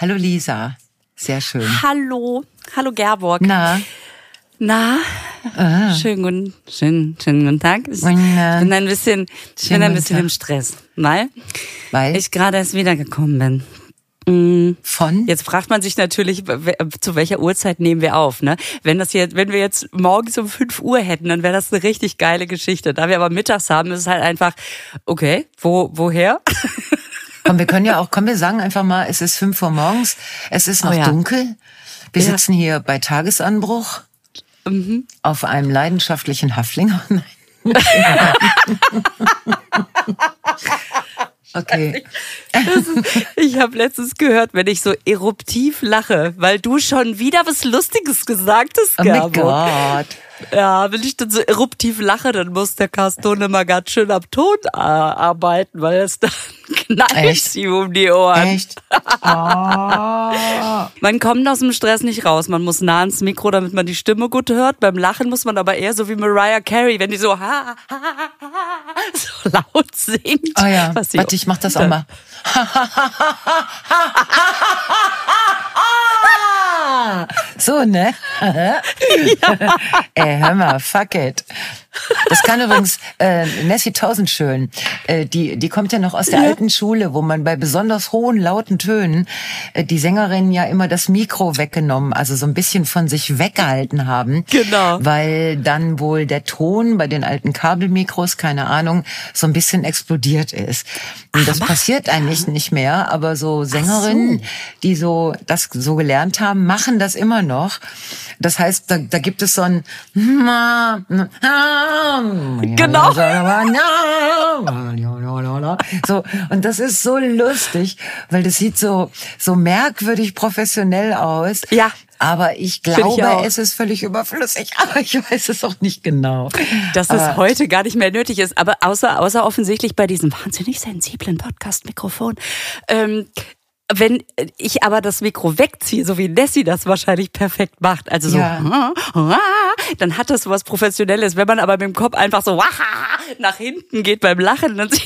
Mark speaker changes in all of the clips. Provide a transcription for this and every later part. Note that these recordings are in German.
Speaker 1: Hallo Lisa. Sehr schön.
Speaker 2: Hallo. Hallo Gerborg.
Speaker 1: Na,
Speaker 2: Na,
Speaker 1: ah.
Speaker 2: schönen guten, schönen, schönen guten Tag. Ich bin ein bisschen, ich bin ein bisschen im Stress, weil
Speaker 1: weil
Speaker 2: ich gerade erst wiedergekommen bin. Mm,
Speaker 1: von
Speaker 2: Jetzt fragt man sich natürlich, zu welcher Uhrzeit nehmen wir auf, ne? Wenn das jetzt, wenn wir jetzt morgens um 5 Uhr hätten, dann wäre das eine richtig geile Geschichte. Da wir aber mittags haben, ist es halt einfach, okay, wo, woher?
Speaker 1: komm, wir können ja auch, komm, wir sagen einfach mal, es ist fünf Uhr morgens, es ist noch
Speaker 2: Oh ja.
Speaker 1: dunkel. Wir
Speaker 2: Ja.
Speaker 1: sitzen hier bei Tagesanbruch auf einem leidenschaftlichen Haflinger. Nein. okay.
Speaker 2: Ich habe letztens gehört, wenn ich so eruptiv lache, weil du schon wieder was Lustiges gesagt hast,
Speaker 1: Oh mein. Gott.
Speaker 2: Ja, wenn ich dann so eruptiv lache, dann muss der Carsten immer ganz schön am Ton äh, arbeiten, weil es dann knallt
Speaker 1: Echt?
Speaker 2: ihm um die Ohren.
Speaker 1: Echt? Oh.
Speaker 2: Man kommt aus dem Stress nicht raus. Man muss nah ans Mikro, damit man die Stimme gut hört. Beim Lachen muss man aber eher so wie Mariah Carey, wenn die so, ha, ha, ha, so laut singt.
Speaker 1: Oh ja, warte, ich mach das auch mal. so, ne? Ey, hör mal, fuck it. Das kann übrigens äh, Nessie Tausendschön. Äh, die, die kommt ja noch aus der alten Schule, wo man bei besonders hohen, lauten Tönen äh, die Sängerinnen ja immer das Mikro weggenommen, also so ein bisschen von sich weggehalten haben.
Speaker 2: Genau.
Speaker 1: Weil dann wohl der Ton bei den alten Kabelmikros, keine Ahnung, so ein bisschen explodiert ist. Und das passiert eigentlich nicht mehr, aber so Sängerinnen, die so das so gelernt haben, machen das immer noch. Das heißt, da, da gibt es so ein
Speaker 2: Genau.
Speaker 1: So und das ist so lustig, weil das sieht so so merkwürdig professionell aus.
Speaker 2: Ja.
Speaker 1: Aber ich
Speaker 2: ich
Speaker 1: glaube,
Speaker 2: auch.
Speaker 1: es ist völlig überflüssig. Aber ich weiß es auch nicht genau.
Speaker 2: dass
Speaker 1: Aber-
Speaker 2: es heute gar nicht mehr nötig ist. Aber außer, außer offensichtlich bei diesem wahnsinnig sensiblen Podcast-Mikrofon. Ähm, wenn ich aber das Mikro wegziehe, so wie Nessie das wahrscheinlich perfekt macht, also so,
Speaker 1: Ja.
Speaker 2: dann hat das so was Professionelles. Wenn man aber mit dem Kopf einfach so nach hinten geht beim Lachen, dann sieht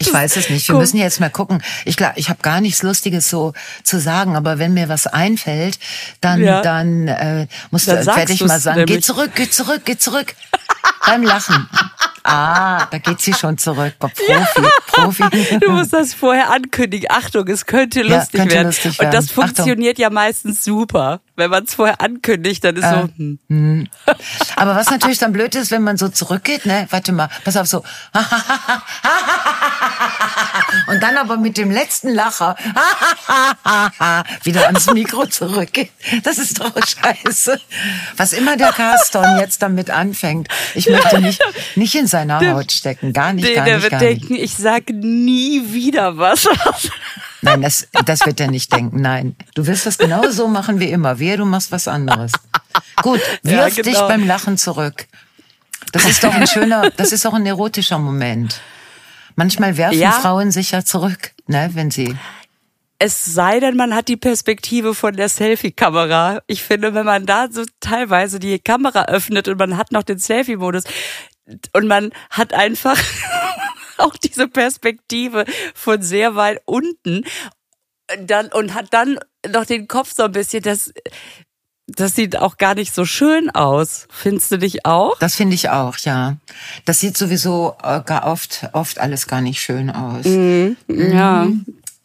Speaker 1: Ich weiß es nicht. Wir
Speaker 2: komisch
Speaker 1: müssen jetzt mal gucken. Ich glaube, ich habe gar nichts Lustiges so zu sagen, aber wenn mir was einfällt, dann
Speaker 2: Ja.
Speaker 1: dann äh, muss
Speaker 2: Dann
Speaker 1: werde ich mal sagen, geh
Speaker 2: nämlich.
Speaker 1: zurück, geh zurück, geh zurück. Beim Lachen. Ah, da geht sie schon zurück. Profi, Profi.
Speaker 2: Du musst das vorher ankündigen. Achtung, es könnte
Speaker 1: Ja,
Speaker 2: lustig
Speaker 1: könnte
Speaker 2: werden.
Speaker 1: lustig
Speaker 2: Und das
Speaker 1: werden. Achtung.
Speaker 2: funktioniert ja meistens super. Wenn man es vorher ankündigt, dann ist
Speaker 1: Äh.
Speaker 2: so, hm.
Speaker 1: Aber was natürlich dann blöd ist, wenn man so zurückgeht, ne? Warte mal, pass auf so. Und dann aber mit dem letzten Lacher wieder ans Mikro zurückgeht. Das ist doch scheiße. Was immer der Carston jetzt damit anfängt. Ich möchte nicht, nicht in seiner Haut stecken. Gar nicht,
Speaker 2: Nee,
Speaker 1: gar
Speaker 2: der
Speaker 1: nicht,
Speaker 2: wird
Speaker 1: gar nicht.
Speaker 2: denken, ich sag nie wieder was.
Speaker 1: Nein, das, das wird er nicht denken. Nein, du wirst das genau so machen wie immer. Wehe, du machst was anderes. Gut,
Speaker 2: Ja,
Speaker 1: wirf dich
Speaker 2: genau.
Speaker 1: beim Lachen zurück. Das ist doch ein schöner, das ist doch ein erotischer Moment. Manchmal werfen
Speaker 2: Ja.
Speaker 1: Frauen sich ja zurück, ne, wenn sie.
Speaker 2: Es sei denn, man hat die Perspektive von der Selfie-Kamera. Ich finde, wenn man da so teilweise die Kamera öffnet und man hat noch den Selfie-Modus und man hat einfach auch diese Perspektive von sehr weit unten dann und hat dann noch den Kopf so ein bisschen, das, das sieht auch gar nicht so schön aus. Findest du nicht auch?
Speaker 1: Das finde ich auch, ja. Das sieht sowieso äh, gar oft, oft alles gar nicht schön aus.
Speaker 2: Ja.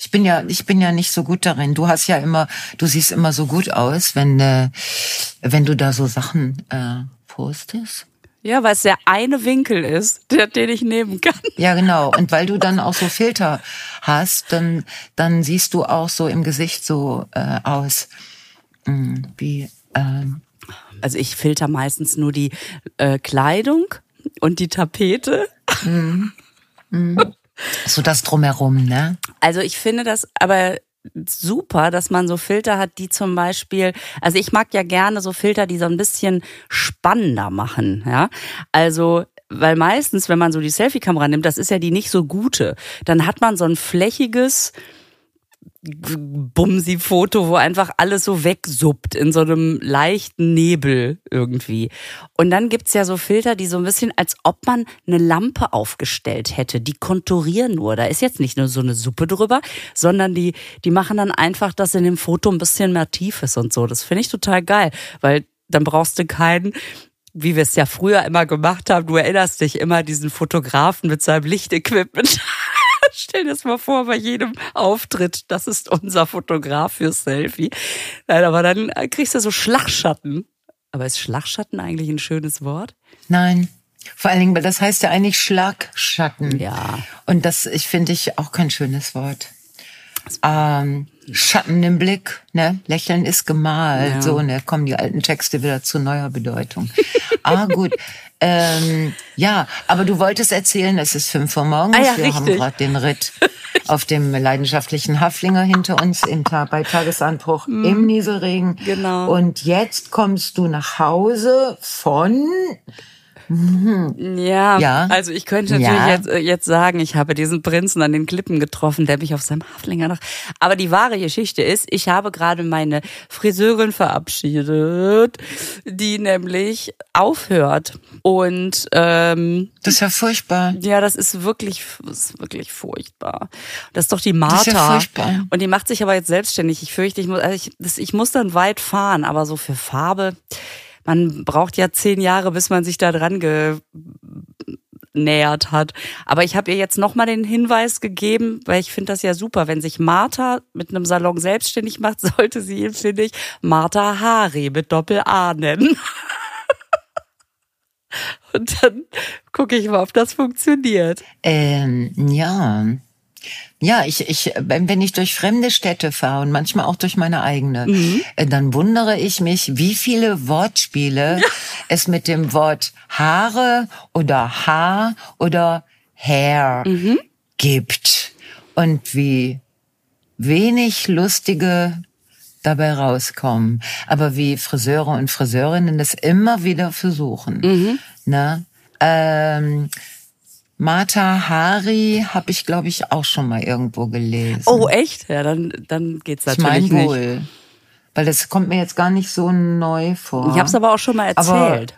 Speaker 1: Ich bin ja, ich bin ja nicht so gut darin. Du hast ja immer, du siehst immer so gut aus, wenn, äh, wenn du da so Sachen äh, postest.
Speaker 2: Ja, weil es der eine Winkel ist, der, den ich nehmen kann.
Speaker 1: Ja, genau. Und weil du dann auch so Filter hast, dann, dann siehst du auch so im Gesicht so äh, aus mh, wie. Ähm,
Speaker 2: Also ich filter meistens nur die äh, Kleidung und die Tapete.
Speaker 1: so das drumherum, ne?
Speaker 2: Also ich finde das aber super, dass man so Filter hat, die zum Beispiel, also ich mag ja gerne so Filter, die so ein bisschen spannender machen, ja. Also weil meistens, wenn man so die Selfie-Kamera nimmt, das ist ja die nicht so gute, dann hat man so ein flächiges, Bumsi-Foto, wo einfach alles so wegsuppt in so einem leichten Nebel irgendwie. Und dann gibt's ja so Filter, die so ein bisschen, als ob man eine Lampe aufgestellt hätte. Die konturieren nur. Da ist jetzt nicht nur so eine Suppe drüber, sondern die, die machen dann einfach, dass in dem Foto ein bisschen mehr tief ist und so. Das finde ich total geil, weil dann brauchst du keinen, wie wir es ja früher immer gemacht haben. Du erinnerst dich immer diesen Fotografen mit seinem Lichtequipment. Stell dir das mal vor, bei jedem Auftritt, das ist unser Fotograf fürs Selfie. Nein, aber dann kriegst du so Schlagschatten. Aber ist Schlagschatten eigentlich ein schönes Wort?
Speaker 1: Nein. Vor allen Dingen, weil das heißt ja eigentlich Schlagschatten.
Speaker 2: Ja.
Speaker 1: Und das, ich finde ich auch kein schönes Wort. Ähm, Schatten im Blick, ne? Lächeln ist gemalt,
Speaker 2: Ja.
Speaker 1: so, ne? Kommen die alten Texte wieder zu neuer Bedeutung. ah, gut. Ähm, ja, aber du wolltest erzählen, es ist fünf Uhr morgens.
Speaker 2: Ah ja,
Speaker 1: Wir haben
Speaker 2: richtig.
Speaker 1: gerade den Ritt auf dem leidenschaftlichen Haflinger hinter uns im Tag, bei Tagesanbruch im Nieselregen.
Speaker 2: Genau.
Speaker 1: Und jetzt kommst du nach Hause von
Speaker 2: Ja,
Speaker 1: Ja.
Speaker 2: also ich könnte natürlich
Speaker 1: Ja.
Speaker 2: jetzt, äh, jetzt sagen, ich habe diesen Prinzen an den Klippen getroffen, der mich auf seinem Haflinger noch. Aber die wahre Geschichte ist, ich habe gerade meine Friseurin verabschiedet, die nämlich aufhört. Und ähm,
Speaker 1: Das ist ja furchtbar.
Speaker 2: ja, das ist wirklich, das ist wirklich furchtbar. Das ist doch die
Speaker 1: ist
Speaker 2: Martha.
Speaker 1: ja furchtbar.
Speaker 2: Und die macht sich aber jetzt selbstständig. Ich fürchte, ich muss, also ich, das, ich muss dann weit fahren, aber so für Farbe, man braucht ja zehn Jahre, bis man sich da dran genähert hat. Aber ich habe ihr jetzt nochmal den Hinweis gegeben, weil ich finde das ja super. Wenn sich Martha mit einem Salon selbstständig macht, sollte sie ihn, finde ich, Martha Hari mit Doppel-A nennen. Und dann gucke ich mal, ob das funktioniert.
Speaker 1: Ähm, ja. Ja, ich, ich, wenn ich durch fremde Städte fahre und manchmal auch durch meine eigene, äh, dann wundere ich mich, wie viele Wortspiele es mit dem Wort Haare oder Haar oder Hair gibt. Und wie wenig lustige dabei rauskommen. Aber wie Friseure und Friseurinnen das immer wieder versuchen. Ne? Ähm, Martha Hari habe ich, glaube ich, auch schon mal irgendwo gelesen.
Speaker 2: Oh, echt? Ja, dann, dann geht's
Speaker 1: ich
Speaker 2: natürlich
Speaker 1: meine
Speaker 2: nicht.
Speaker 1: wohl. Weil das kommt mir jetzt gar nicht so neu vor.
Speaker 2: Ich habe es aber auch schon mal
Speaker 1: Aber-
Speaker 2: erzählt.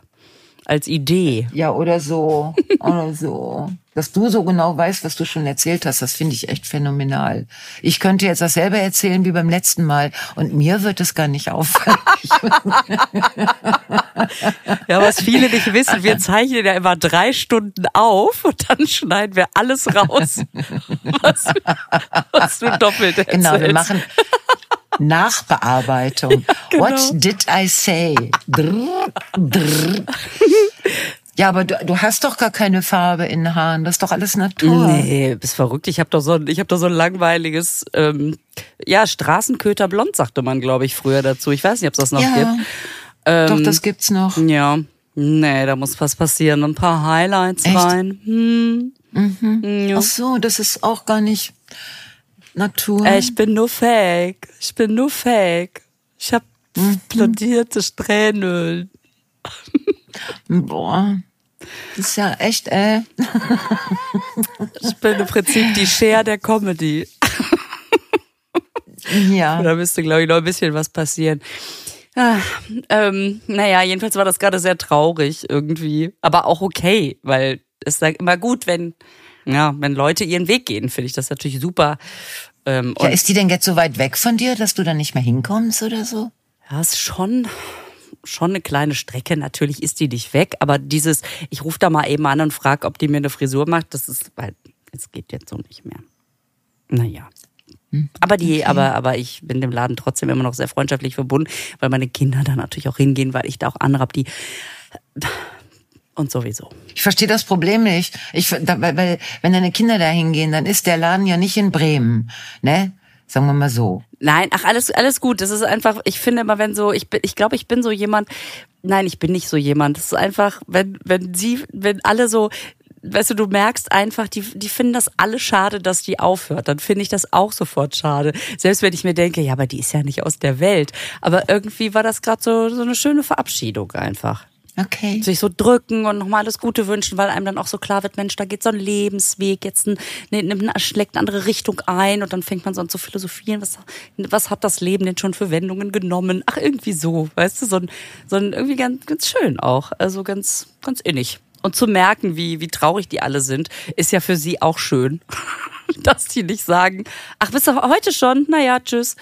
Speaker 2: Als Idee.
Speaker 1: Ja, oder so. oder so. Dass du so genau weißt, was du schon erzählt hast, das finde ich echt phänomenal. Ich könnte jetzt dasselbe erzählen wie beim letzten Mal und mir wird es gar nicht auffallen.
Speaker 2: Ja, was viele nicht wissen, wir zeichnen ja immer drei Stunden auf und dann schneiden wir alles raus, was, was du doppelt erzählst.
Speaker 1: genau, wir machen Nachbearbeitung.
Speaker 2: Genau.
Speaker 1: What did I say? Drrr, drrr. Ja, aber du, du hast doch gar keine Farbe in den Haaren. Das ist doch alles Natur.
Speaker 2: Nee, bist verrückt. Ich habe doch so ein, ich habe doch so ein langweiliges, ähm, ja, Straßenköterblond sagte man, glaube ich, früher dazu. Ich weiß nicht, ob es das noch
Speaker 1: Ja,
Speaker 2: gibt. Ähm,
Speaker 1: doch, das gibt's noch.
Speaker 2: Ja, nee, da muss was passieren. Ein paar Highlights
Speaker 1: Echt?
Speaker 2: rein. Hm. Ja.
Speaker 1: Ach so, das ist auch gar nicht Natur.
Speaker 2: Äh, Ich bin nur fake. Ich bin nur fake. Ich habe
Speaker 1: Mhm.
Speaker 2: blondierte Strähnen.
Speaker 1: Boah. Das ist ja echt, äh.
Speaker 2: Ich bin im Prinzip die Cher der Comedy.
Speaker 1: Ja.
Speaker 2: Da müsste, glaube ich, noch ein bisschen was passieren. Ah, ähm, naja, jedenfalls war das gerade sehr traurig irgendwie. Aber auch okay, weil es ist immer gut, wenn, ja, wenn Leute ihren Weg gehen, finde ich das natürlich super. Ähm,
Speaker 1: Ja, ist die denn jetzt so weit weg von dir, dass du da nicht mehr hinkommst oder so?
Speaker 2: Ja, ist schon, schon eine kleine Strecke. Natürlich ist die nicht weg, aber dieses, ich rufe da mal eben an und frage, ob die mir eine Frisur macht, das ist, weil es geht jetzt so nicht mehr. Naja. Aber die, aber, aber ich bin dem Laden trotzdem immer noch sehr freundschaftlich verbunden, weil meine Kinder da natürlich auch hingehen, weil ich da auch andere habe, die und sowieso.
Speaker 1: Ich verstehe das Problem nicht. Ich, da, weil, wenn deine Kinder da hingehen, dann ist der Laden ja nicht in Bremen, ne? Sagen wir mal so.
Speaker 2: Nein, ach, alles, alles gut. Das ist einfach, ich finde immer, wenn so, ich bin, ich glaube, ich bin so jemand, nein, ich bin nicht so jemand. Das ist einfach, wenn, wenn sie, wenn alle so, weißt du, du merkst einfach, die, die finden das alle schade, dass die aufhört. Dann finde ich das auch sofort schade. Selbst wenn ich mir denke, ja, aber die ist ja nicht aus der Welt. Aber irgendwie war das gerade so, so eine schöne Verabschiedung einfach.
Speaker 1: Okay.
Speaker 2: Sich so drücken und nochmal alles Gute wünschen, weil einem dann auch so klar wird, Mensch, da geht so ein Lebensweg, jetzt ein, ne, ne, schlägt eine andere Richtung ein und dann fängt man so an zu philosophieren, was, was hat das Leben denn schon für Wendungen genommen? Ach, irgendwie so, weißt du, so ein, so ein irgendwie ganz, ganz schön auch, also ganz, ganz innig. Und zu merken, wie, wie traurig die alle sind, ist ja für sie auch schön. dass die nicht sagen, ach, bist du heute schon? Naja, tschüss.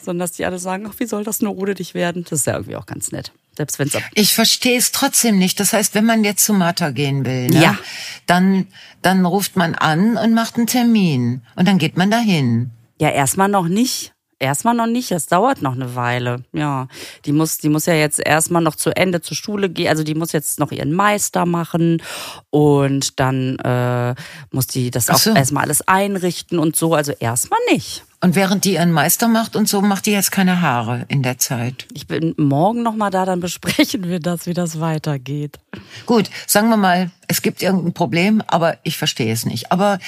Speaker 2: Sondern dass die alle sagen, ach, wie soll das nur ohne dich werden? Das ist ja irgendwie auch ganz nett. Selbst wenn's ab
Speaker 1: ich verstehe es trotzdem nicht. Das heißt, wenn man jetzt zu Martha gehen will, ne,
Speaker 2: Ja.
Speaker 1: dann, dann ruft man an und macht einen Termin. Und dann geht man dahin.
Speaker 2: Ja, erstmal noch nicht. Erstmal noch nicht, das dauert noch eine Weile. Ja, die muss, die muss ja jetzt erstmal noch zu Ende zur Schule gehen, also die muss jetzt noch ihren Meister machen und dann äh, muss die das
Speaker 1: Ach
Speaker 2: auch
Speaker 1: so.
Speaker 2: erstmal alles einrichten und so. Also erstmal nicht.
Speaker 1: Und während die ihren Meister macht und so, macht die jetzt keine Haare in der Zeit.
Speaker 2: Ich bin morgen noch mal da, dann besprechen wir das, wie das weitergeht.
Speaker 1: Gut, sagen wir mal, es gibt irgendein Problem, aber ich verstehe es nicht. Aber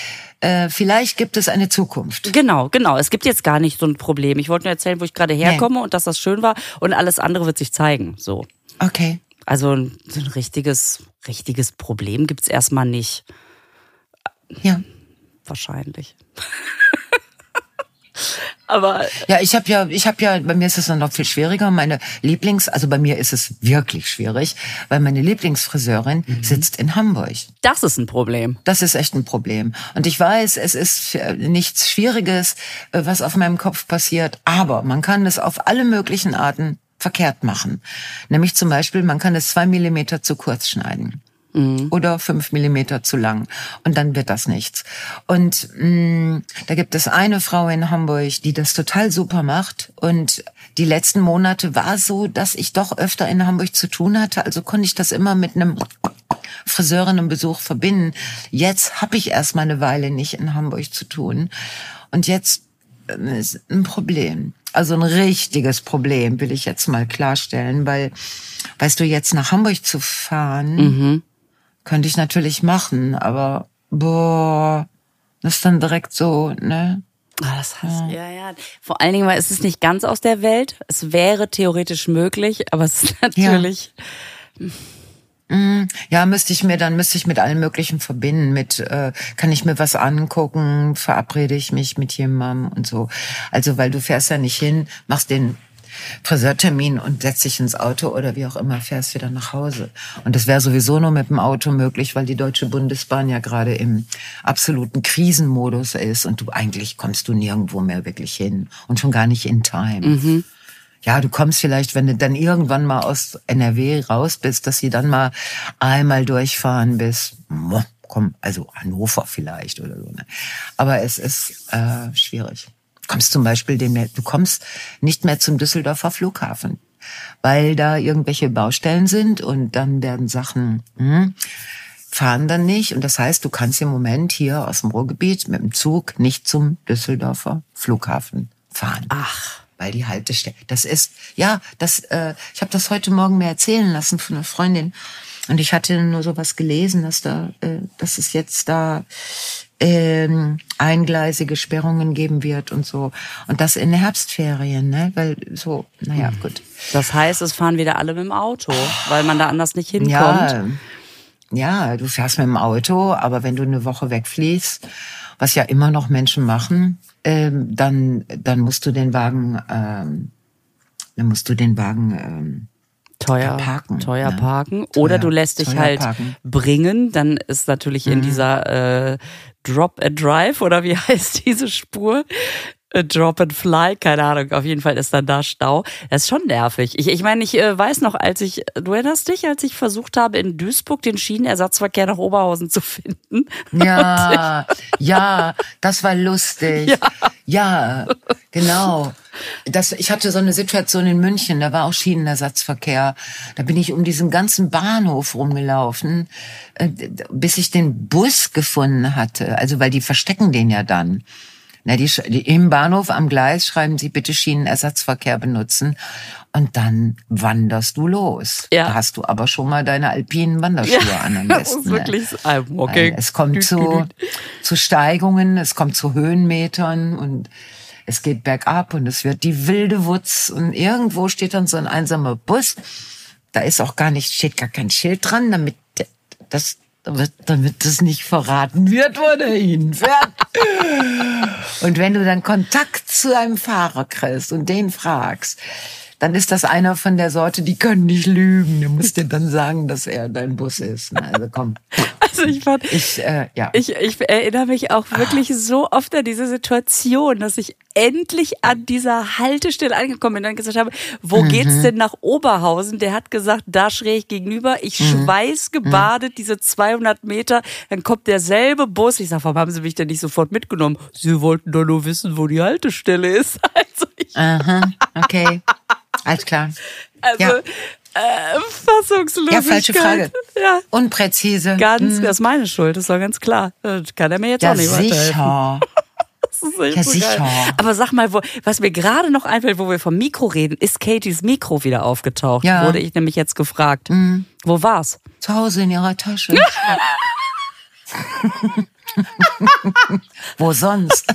Speaker 1: äh, vielleicht gibt es eine Zukunft.
Speaker 2: Genau, genau. Es gibt jetzt gar nicht so ein Problem. Ich wollte nur erzählen, wo ich gerade herkomme und dass das schön war und alles andere wird sich zeigen. So.
Speaker 1: Okay.
Speaker 2: Also ein, ein richtiges, richtiges Problem gibt's erstmal nicht.
Speaker 1: Ja.
Speaker 2: Wahrscheinlich. Aber
Speaker 1: Ja, ich habe ja, ich habe ja, bei mir ist es dann noch viel schwieriger. Meine Lieblings, also bei mir ist es wirklich schwierig, weil meine Lieblingsfriseurin sitzt in Hamburg.
Speaker 2: das ist ein Problem.
Speaker 1: Das ist echt ein Problem. Und ich weiß, es ist nichts Schwieriges, äh, was auf meinem Kopf passiert, aber man kann es auf alle möglichen Arten verkehrt machen. Nämlich zum Beispiel, man kann es zwei Millimeter zu kurz schneiden. Oder fünf Millimeter zu lang. Und dann wird das nichts. Und mh, da gibt es eine Frau in Hamburg, die das total super macht. Und die letzten Monate war so, dass ich doch öfter in Hamburg zu tun hatte. Also konnte ich das immer mit einem Friseurinnenbesuch verbinden. Jetzt habe ich erst mal eine Weile nicht in Hamburg zu tun. Und jetzt ähm, ist ein Problem. Also ein richtiges Problem, will ich jetzt mal klarstellen, weil, weißt du, jetzt nach Hamburg zu fahren, könnte ich natürlich machen, aber boah, das ist dann direkt so, ne?
Speaker 2: Ah, das heißt, ja. ja, Vor allen Dingen, weil es ist nicht ganz aus der Welt. Es wäre theoretisch möglich, aber es ist natürlich.
Speaker 1: Ja, müsste ich mir dann müsste ich mit allem Möglichen verbinden. Mit äh, kann ich mir was angucken, verabrede ich mich mit jemandem und so. Also weil du fährst ja nicht hin, machst den Friseurtermin und setzt dich ins Auto oder wie auch immer, fährst wieder nach Hause. Und das wäre sowieso nur mit dem Auto möglich, weil die Deutsche Bundesbahn ja gerade im absoluten Krisenmodus ist und du eigentlich kommst du nirgendwo mehr wirklich hin und schon gar nicht in Time. Ja, du kommst vielleicht, wenn du dann irgendwann mal aus NRW raus bist, dass sie dann mal einmal durchfahren bis, komm, also Hannover vielleicht oder so. Ne? Aber es ist äh, schwierig. Du kommst zum Beispiel demnächst, du kommst nicht mehr zum Düsseldorfer Flughafen, weil da irgendwelche Baustellen sind und dann werden Sachen hm, fahren dann nicht. Und das heißt, du kannst im Moment hier aus dem Ruhrgebiet mit dem Zug nicht zum Düsseldorfer Flughafen fahren
Speaker 2: Ach.
Speaker 1: weil die Haltestelle, das ist, ja, das, äh, ich habe das heute Morgen mir erzählen lassen von einer Freundin und ich hatte nur sowas gelesen, dass da, äh, dass es jetzt da ähm, eingleisige Sperrungen geben wird und so und das in der Herbstferien, ne, weil so, naja, gut.
Speaker 2: Das heißt, es fahren wieder alle mit dem Auto, weil man da anders nicht hinkommt.
Speaker 1: Ja, ja, du fährst mit dem Auto, aber wenn du eine Woche wegfliegst, was ja immer noch Menschen machen, ähm, dann dann musst du den Wagen, ähm, dann musst du den Wagen ähm,
Speaker 2: teuer
Speaker 1: parken,
Speaker 2: teuer
Speaker 1: ne?
Speaker 2: parken.
Speaker 1: Teuer-
Speaker 2: Oder du lässt dich halt
Speaker 1: parken. Mhm.
Speaker 2: bringen. Dann ist natürlich in dieser äh, Drop and Drive oder wie heißt diese Spur? Drop and Fly, keine Ahnung. Auf jeden Fall ist dann da Stau. Das ist schon nervig. Ich, ich meine, ich äh, weiß noch, als ich, du erinnerst dich, als ich versucht habe, in Duisburg den Schienenersatzverkehr nach Oberhausen zu finden.
Speaker 1: Ja, ja, das war lustig.
Speaker 2: Ja.
Speaker 1: Ja, genau. Das, ich hatte so eine Situation in München, da war auch Schienenersatzverkehr. Da bin ich um diesen ganzen Bahnhof rumgelaufen, äh, bis ich den Bus gefunden hatte. Also, weil die verstecken den ja dann. Na, die, die, Im Bahnhof am Gleis schreiben sie bitte Schienenersatzverkehr benutzen. Und dann wanderst du los.
Speaker 2: Ja.
Speaker 1: Da hast du aber schon mal deine alpinen Wanderschuhe an am besten. ne?
Speaker 2: wirklich
Speaker 1: Weil
Speaker 2: walking.
Speaker 1: Es kommt zu, zu Steigungen, es kommt zu Höhenmetern und es geht bergab und es wird die wilde Wutz und irgendwo steht dann so ein einsamer Bus da ist auch gar nicht, steht gar kein Schild dran, damit das, damit, damit das nicht verraten wird, wo der hinfährt. und wenn du dann Kontakt zu einem Fahrer kriegst und den fragst, dann ist das einer von der Sorte, die können nicht lügen. Du musst dir dann sagen, dass er dein Bus ist. Also komm.
Speaker 2: Also ich fand, ich, äh, ja. ich, ich erinnere mich auch wirklich ah. so oft an diese Situation, dass ich endlich an dieser Haltestelle angekommen bin und dann gesagt habe, wo mhm. geht's denn nach Oberhausen? Der hat gesagt, da schräg gegenüber. Ich mhm. schweißgebadet mhm. diese 200 Meter. Dann kommt derselbe Bus. Ich sage, warum haben Sie mich denn nicht sofort mitgenommen? Sie wollten doch nur wissen, wo die Haltestelle ist.
Speaker 1: Also ich Aha, okay. Alles klar.
Speaker 2: Also, ja. Äh, Fassungslosigkeit.
Speaker 1: Ja, falsche Frage. Ja. Unpräzise.
Speaker 2: Ganz, hm. das ist meine Schuld, das war ganz klar. Das kann er mir jetzt ja, auch nicht sicher. weiterhelfen. ja, so sicher. Geil. Aber sag mal, wo, was mir gerade noch einfällt, wo wir vom Mikro reden, ist Katies Mikro wieder aufgetaucht. Ja. Wurde ich nämlich jetzt gefragt. Mhm. Wo war's?
Speaker 1: Zu Hause in ihrer Tasche. Wo sonst?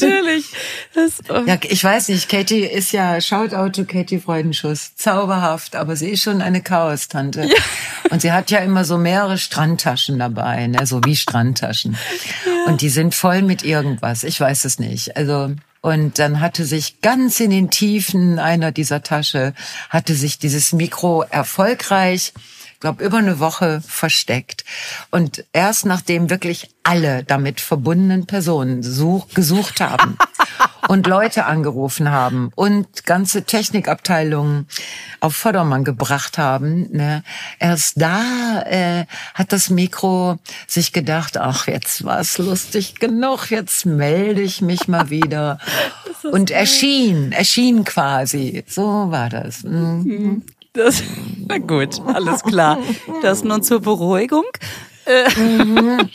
Speaker 2: Natürlich. Das,
Speaker 1: oh. ja, ich weiß nicht, Katie ist ja, Shoutout to Katie Freudenschuss. Zauberhaft, aber sie ist schon eine Chaos-Tante. Ja. Und sie hat ja immer so mehrere Strandtaschen dabei, ne? so wie Strandtaschen. Ja. Und die sind voll mit irgendwas. Ich weiß es nicht. Also, und dann hatte sich ganz in den Tiefen einer dieser Tasche, hatte sich dieses Mikro erfolgreich glaube, über eine Woche versteckt. Und erst nachdem wirklich alle damit verbundenen Personen such, gesucht haben und Leute angerufen haben und ganze Technikabteilungen auf Vordermann gebracht haben, ne, erst da äh, hat das Mikro sich gedacht, ach, jetzt war es lustig genug, jetzt melde ich mich mal wieder. Und erschien, erschien quasi. So war das. Mhm.
Speaker 2: Das, na gut, alles klar. Das nun zur Beruhigung.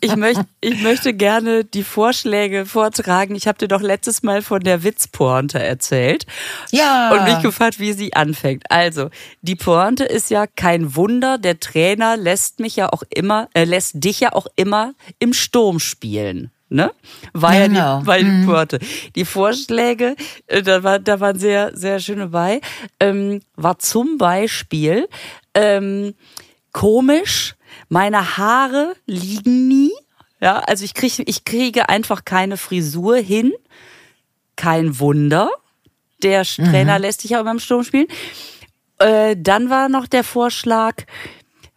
Speaker 2: ich, möchte, ich möchte gerne die Vorschläge vortragen. Ich habe dir doch letztes Mal von der Witzpointe erzählt.
Speaker 1: Ja.
Speaker 2: Und mich gefragt, wie sie anfängt. Also, die Pointe ist ja kein Wunder. Der Trainer lässt mich ja auch immer, äh, lässt dich ja auch immer im Sturm spielen ne? War ja, genau. die, war die mhm. Porte. Die Vorschläge, äh, da, war, da waren sehr, sehr schöne bei. Ähm, war zum Beispiel ähm, komisch, meine Haare liegen nie. Ja, also ich kriege ich kriege einfach keine Frisur hin. Kein Wunder. Der Trainer mhm. lässt sich ja beim Sturm spielen. Äh, dann war noch der Vorschlag,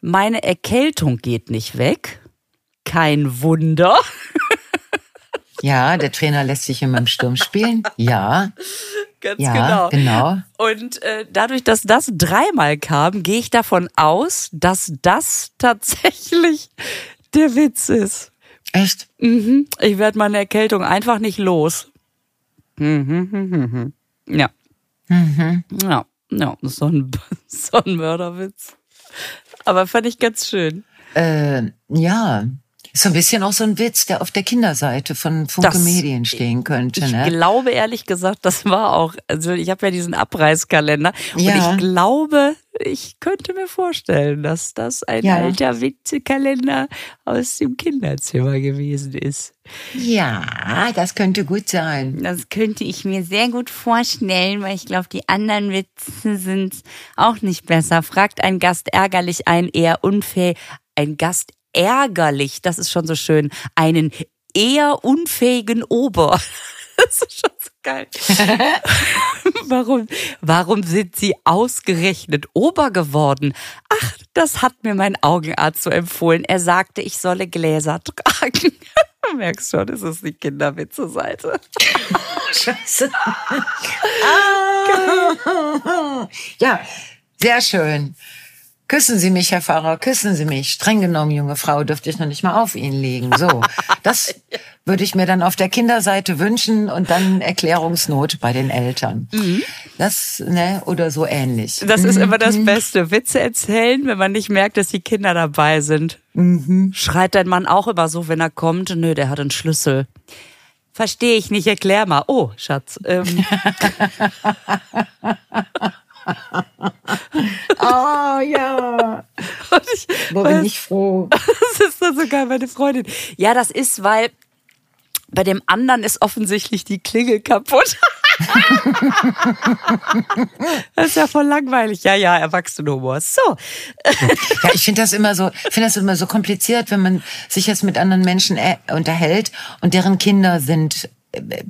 Speaker 2: meine Erkältung geht nicht weg. Kein Wunder.
Speaker 1: Ja, der Trainer lässt sich immer im Sturm spielen. Ja.
Speaker 2: Ganz ja, genau. genau. Und äh, dadurch, dass das dreimal kam, gehe ich davon aus, dass das tatsächlich der Witz ist.
Speaker 1: Echt?
Speaker 2: Mhm. Ich werde meine Erkältung einfach nicht los. Mhm. Ja. Mhm. Ja, ja, so ein, so ein Mörderwitz. Aber fand ich ganz schön.
Speaker 1: Äh, ja, ist so ein bisschen auch so ein Witz, der auf der Kinderseite von Funke das, Medien stehen könnte.
Speaker 2: Ich
Speaker 1: ne?
Speaker 2: glaube ehrlich gesagt, das war auch, also ich habe ja diesen Abreißkalender ja. und ich glaube, ich könnte mir vorstellen, dass das ein ja. alter Witzekalender aus dem Kinderzimmer gewesen ist.
Speaker 1: Ja, das könnte gut sein.
Speaker 2: Das könnte ich mir sehr gut vorstellen, weil ich glaube, die anderen Witze sind auch nicht besser. Fragt ein Gast ärgerlich ein, eher unfähig. Ein Gast ärgerlich, das ist schon so schön, einen eher unfähigen Ober. Das ist schon so geil. warum, warum sind Sie ausgerechnet Ober geworden? Ach, das hat mir mein Augenarzt so empfohlen. Er sagte, ich solle Gläser tragen. Du merkst schon, es ist die Kinderwitze-Seite.
Speaker 1: Scheiße. ah. Ja, sehr schön. Küssen Sie mich, Herr Pfarrer, küssen Sie mich. Streng genommen, junge Frau, dürfte ich noch nicht mal auf Ihnen liegen. So, das würde ich mir dann auf der Kinderseite wünschen und dann Erklärungsnot bei den Eltern. Mhm. Das, ne, oder so ähnlich.
Speaker 2: Das ist immer das mhm. Beste. Witze erzählen, wenn man nicht merkt, dass die Kinder dabei sind. Mhm. Schreit dein Mann auch immer so, wenn er kommt, nö, der hat einen Schlüssel. Verstehe ich nicht, erklär mal. Oh, Schatz. Ähm.
Speaker 1: oh ja. Ich, Wo bin ich froh.
Speaker 2: Das ist dann so geil, meine Freundin. Ja, das ist, weil Bei dem anderen ist offensichtlich die Klingel kaputt. das ist ja voll langweilig. Ja, ja, Erwachsenenhumor. So.
Speaker 1: ja, ich finde das immer so, finde das immer so kompliziert, wenn man sich jetzt mit anderen Menschen äh, unterhält und deren Kinder sind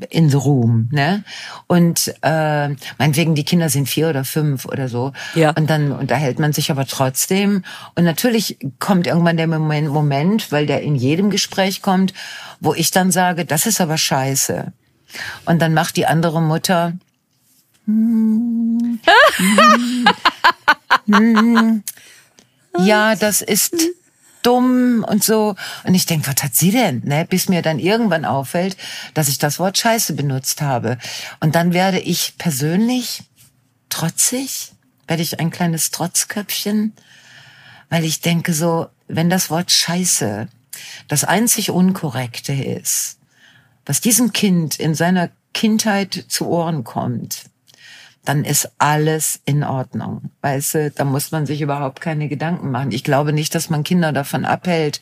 Speaker 1: in the room, ne? Und äh, meinetwegen die Kinder sind vier oder fünf oder so. Ja. Und dann unterhält man sich aber trotzdem. Und natürlich kommt irgendwann der Moment, Moment, weil der in jedem Gespräch kommt, wo ich dann sage, das ist aber scheiße. Und dann macht die andere Mutter. Hm, hm, hm, ja, das ist dumm und so. Und ich denke, was hat sie denn? Ne? Bis mir dann irgendwann auffällt, dass ich das Wort Scheiße benutzt habe. Und dann werde ich persönlich trotzig, werde ich ein kleines Trotzköpfchen, weil ich denke so, wenn das Wort Scheiße das einzig Unkorrekte ist, was diesem Kind in seiner Kindheit zu Ohren kommt, dann ist alles in Ordnung. Weißt du, da muss man sich überhaupt keine Gedanken machen. Ich glaube nicht, dass man Kinder davon abhält,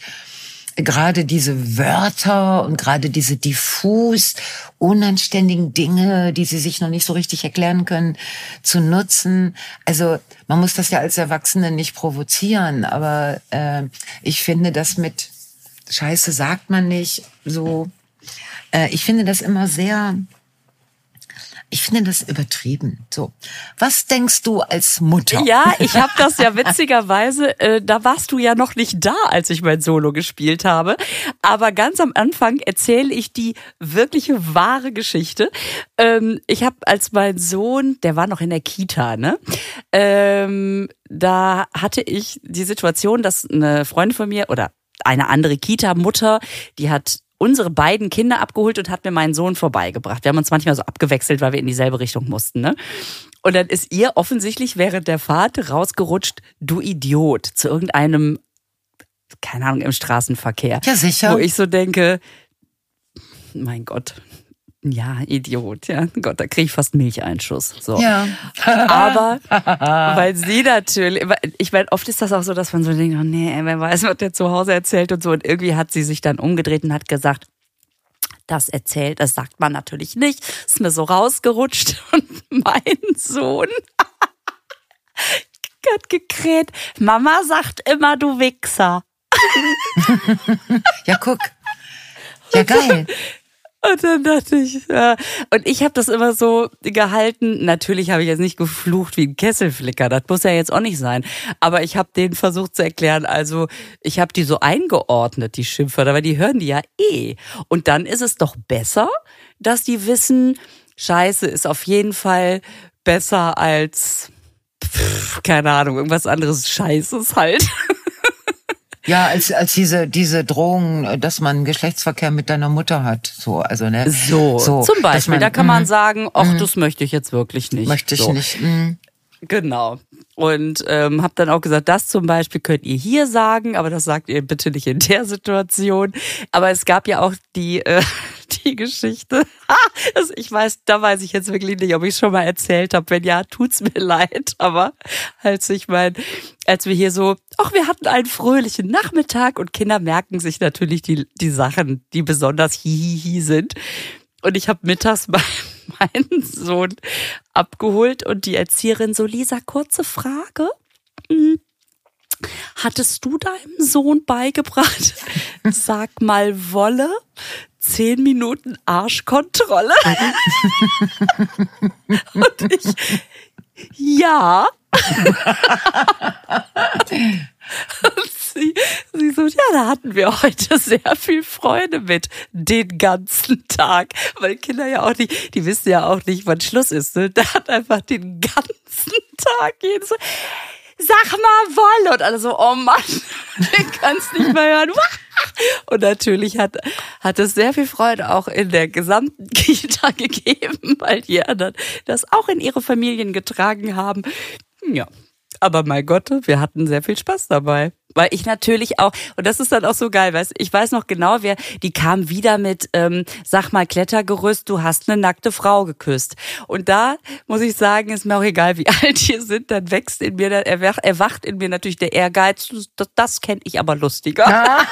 Speaker 1: gerade diese Wörter und gerade diese diffus unanständigen Dinge, die sie sich noch nicht so richtig erklären können, zu nutzen. Also man muss das ja als Erwachsene nicht provozieren, aber äh, ich finde das mit Scheiße sagt man nicht so. Äh, ich finde das immer sehr ich finde das übertrieben. So, was denkst du als Mutter?
Speaker 2: Ja, ich habe das ja witzigerweise, äh, da warst du ja noch nicht da, als ich mein Solo gespielt habe. Aber ganz am Anfang erzähle ich die wirkliche wahre Geschichte. Ähm, ich habe als mein Sohn, der war noch in der Kita, ne? Ähm, da hatte ich die Situation, dass eine Freundin von mir oder eine andere Kita-Mutter, die hat unsere beiden Kinder abgeholt und hat mir meinen Sohn vorbeigebracht. Wir haben uns manchmal so abgewechselt, weil wir in dieselbe Richtung mussten. Ne? Und dann ist ihr offensichtlich während der Fahrt rausgerutscht, du Idiot, zu irgendeinem, keine Ahnung, im Straßenverkehr.
Speaker 1: Ja, sicher.
Speaker 2: Wo ich so denke, mein Gott, ja, Idiot, ja. Gott, da kriege ich fast Milcheinschuss. So.
Speaker 1: Ja.
Speaker 2: Aber weil sie natürlich, ich meine, oft ist das auch so, dass man so denkt, oh nee, wer weiß, was der zu Hause erzählt und so. Und irgendwie hat sie sich dann umgedreht und hat gesagt, das erzählt, das sagt man natürlich nicht. Ist mir so rausgerutscht und mein Sohn hat gekräht. Mama sagt immer, du Wichser.
Speaker 1: ja, guck. Ja, geil.
Speaker 2: Und dann dachte ich, ja. und ich habe das immer so gehalten. Natürlich habe ich jetzt nicht geflucht wie ein Kesselflicker, das muss ja jetzt auch nicht sein. Aber ich habe denen versucht zu erklären, also ich habe die so eingeordnet, die Schimpfwörter, weil die hören die ja eh. Und dann ist es doch besser, dass die wissen, Scheiße ist auf jeden Fall besser als, pff, keine Ahnung, irgendwas anderes Scheißes halt.
Speaker 1: Ja, als, als diese, diese Drohung, dass man Geschlechtsverkehr mit deiner Mutter hat. So, also, ne?
Speaker 2: So, so zum Beispiel. Man, da kann man mhm. sagen, ach, mm, das möchte ich jetzt wirklich nicht.
Speaker 1: Möchte ich
Speaker 2: so.
Speaker 1: nicht. Mm.
Speaker 2: Genau. Und ähm, habe dann auch gesagt, das zum Beispiel könnt ihr hier sagen, aber das sagt ihr bitte nicht in der Situation. Aber es gab ja auch die, äh, die Geschichte. ich weiß, da weiß ich jetzt wirklich nicht, ob ich schon mal erzählt habe. Wenn ja, tut's mir leid. Aber als ich mein, als wir hier so, ach, wir hatten einen fröhlichen Nachmittag und Kinder merken sich natürlich die, die Sachen, die besonders hihihi sind. Und ich habe mittags meinen Sohn abgeholt und die Erzieherin so, Lisa, kurze Frage. Hm. Hattest du deinem Sohn beigebracht? Sag mal Wolle. Zehn Minuten Arschkontrolle. und ich, ja. und sie, sie so, ja, da hatten wir heute sehr viel Freude mit den ganzen Tag. Weil Kinder ja auch nicht, die wissen ja auch nicht, wann Schluss ist. Ne? Da hat einfach den ganzen Tag jedes so, sag mal Wolle. Und alle so, oh Mann, den kannst nicht mehr hören. Und natürlich hat, hat es sehr viel Freude auch in der gesamten Kita gegeben, weil die anderen das auch in ihre Familien getragen haben. Ja, aber mein Gott, wir hatten sehr viel Spaß dabei. Weil ich natürlich auch, und das ist dann auch so geil, weißt ich weiß noch genau, wer, die kam wieder mit, ähm, sag mal, Klettergerüst, du hast eine nackte Frau geküsst. Und da muss ich sagen, ist mir auch egal, wie alt die sind, dann wächst in mir, erwacht, erwacht in mir natürlich der Ehrgeiz, das, das kenne ich aber lustiger.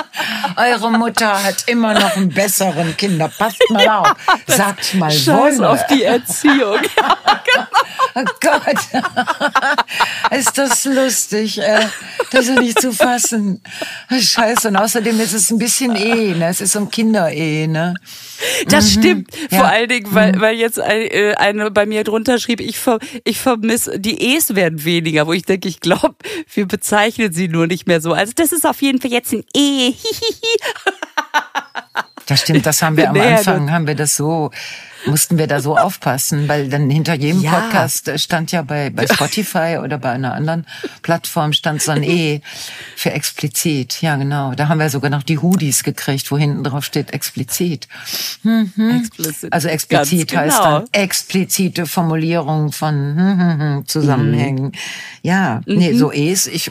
Speaker 1: Eure Mutter hat immer noch einen besseren Kinder. Passt mal auf. Sagt mal
Speaker 2: Scheiß
Speaker 1: Wolle.
Speaker 2: auf die Erziehung.
Speaker 1: Oh Gott. ist das lustig. Äh, das ist nicht zu fassen. Scheiße. Und außerdem ist es ein bisschen eh, ne? Es ist so ein Kinderehe, ne?
Speaker 2: Das stimmt.
Speaker 1: Ja.
Speaker 2: Vor allen Dingen, weil, weil jetzt äh, eine bei mir drunter schrieb, ich, ver, ich vermisse, die E's werden weniger, wo ich denke, ich glaube, wir bezeichnen sie nur nicht mehr so. Also das ist auf jeden Fall jetzt ein E.
Speaker 1: Das stimmt, das haben wir am Anfang, haben wir das so, mussten wir da so aufpassen, weil dann hinter jedem
Speaker 2: Ja.
Speaker 1: Podcast stand ja bei, bei Spotify oder bei einer anderen Plattform stand so ein E für explizit. Ja, genau. Da haben wir sogar noch die Hoodies gekriegt, wo hinten drauf steht explizit.
Speaker 2: Explicit.
Speaker 1: Also explizit
Speaker 2: Ganz
Speaker 1: heißt
Speaker 2: genau.
Speaker 1: dann explizite Formulierung von hm, hm, hm, Zusammenhängen.
Speaker 2: Mhm.
Speaker 1: Ja, nee, so E's. Ich,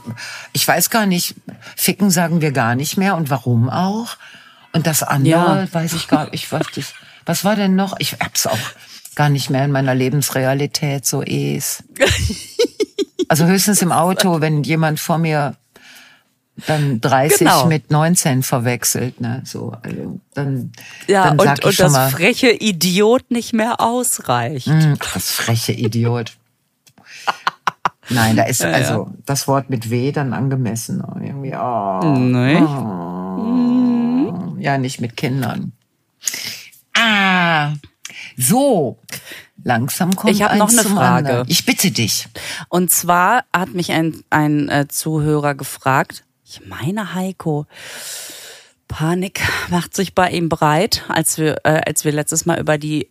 Speaker 1: ich weiß gar nicht, ficken sagen wir gar nicht mehr und warum auch. Und das andere
Speaker 2: Ja.
Speaker 1: weiß ich gar nicht. Ich weiß das, was war denn noch? Ich hab's auch gar nicht mehr in meiner Lebensrealität, so E's. Also höchstens im Auto, wenn jemand vor mir dann 30
Speaker 2: Genau.
Speaker 1: mit 19 verwechselt, ne, so, also, dann,
Speaker 2: Ja,
Speaker 1: dann sag
Speaker 2: und,
Speaker 1: ich
Speaker 2: und
Speaker 1: schon
Speaker 2: das
Speaker 1: mal,
Speaker 2: freche Idiot nicht mehr ausreicht.
Speaker 1: hm, das freche Idiot. Nein, da ist also das Wort mit W dann angemessen. Oh, Irgendwie, oh,
Speaker 2: Nicht?
Speaker 1: oh, ja, nicht mit Kindern. Ah, so. Langsam kommt
Speaker 2: Ich hab
Speaker 1: eins
Speaker 2: noch eine Frage.
Speaker 1: anderen. Ich bitte dich.
Speaker 2: Und zwar hat mich ein, ein äh, Zuhörer gefragt, ich meine Heiko, Panik macht sich bei ihm breit, als wir, äh, als wir letztes Mal über die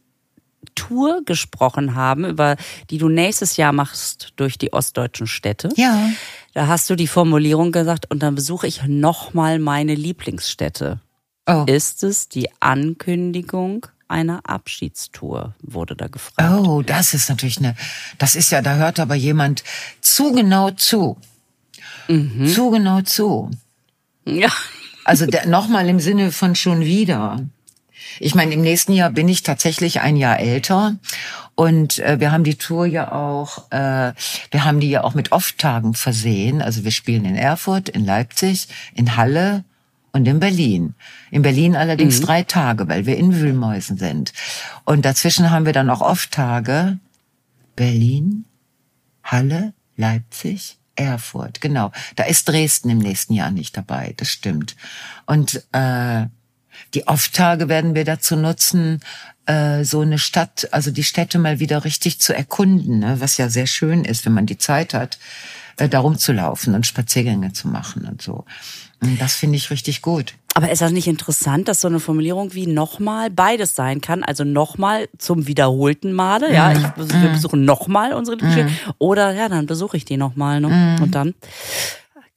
Speaker 2: Tour gesprochen haben, über die du nächstes Jahr machst durch die ostdeutschen Städte.
Speaker 1: Ja.
Speaker 2: Da hast du die Formulierung gesagt, und dann besuche ich nochmal meine Lieblingsstädte.
Speaker 1: Oh.
Speaker 2: Ist es die Ankündigung einer Abschiedstour, wurde da gefragt.
Speaker 1: Oh, das ist natürlich eine, das ist ja, da hört aber jemand zu genau zu.
Speaker 2: Mhm.
Speaker 1: Zu genau zu.
Speaker 2: Ja.
Speaker 1: Also nochmal im Sinne von schon wieder. Ich meine, im nächsten Jahr bin ich tatsächlich ein Jahr älter und äh, wir haben die Tour ja auch, äh, wir haben die ja auch mit Off-Tagen versehen. Also wir spielen in Erfurt, in Leipzig, in Halle und in Berlin. In Berlin allerdings drei Tage, weil wir in Wühlmäusen sind. Und dazwischen haben wir dann auch Off-Tage. Berlin, Halle, Leipzig, Erfurt, genau. Da ist Dresden im nächsten Jahr nicht dabei, das stimmt. Und äh, die Off-Tage werden wir dazu nutzen, äh, so eine Stadt, also die Städte mal wieder richtig zu erkunden, ne? was ja sehr schön ist, wenn man die Zeit hat, äh, darum zu laufen und Spaziergänge zu machen und so. Das finde ich richtig gut.
Speaker 2: Aber ist das nicht interessant, dass so eine Formulierung wie nochmal beides sein kann? Also nochmal zum wiederholten Male, ja, ich, wir besuchen nochmal unsere Lieblingsstädte. Oder ja, dann besuche ich die nochmal. Ne? Und dann,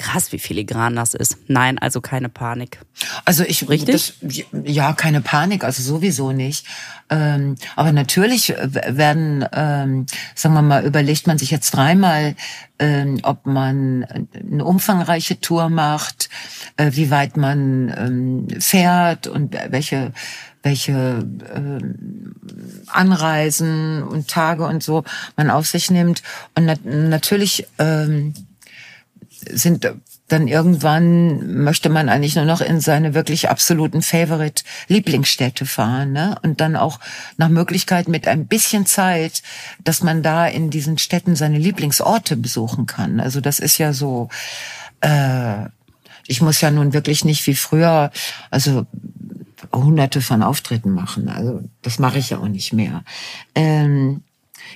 Speaker 2: krass, wie filigran das ist. Nein, also keine Panik.
Speaker 1: Also ich
Speaker 2: Richtig?
Speaker 1: Das, ja, keine Panik, also sowieso nicht. Ähm, aber natürlich w- werden, ähm, sagen wir mal, überlegt man sich jetzt dreimal, ähm, ob man eine umfangreiche Tour macht, äh, wie weit man ähm, fährt und welche welche ähm, Anreisen und Tage und so man auf sich nimmt. Und nat natürlich ähm, sind dann irgendwann möchte man eigentlich nur noch in seine wirklich absoluten Favorite Lieblingsstädte fahren, ne? Und dann auch nach Möglichkeit mit ein bisschen Zeit, dass man da in diesen Städten seine Lieblingsorte besuchen kann. Also das ist ja so, äh, ich muss ja nun wirklich nicht wie früher, also hunderte von Auftritten machen. Also das mache ich ja auch nicht mehr. Ähm,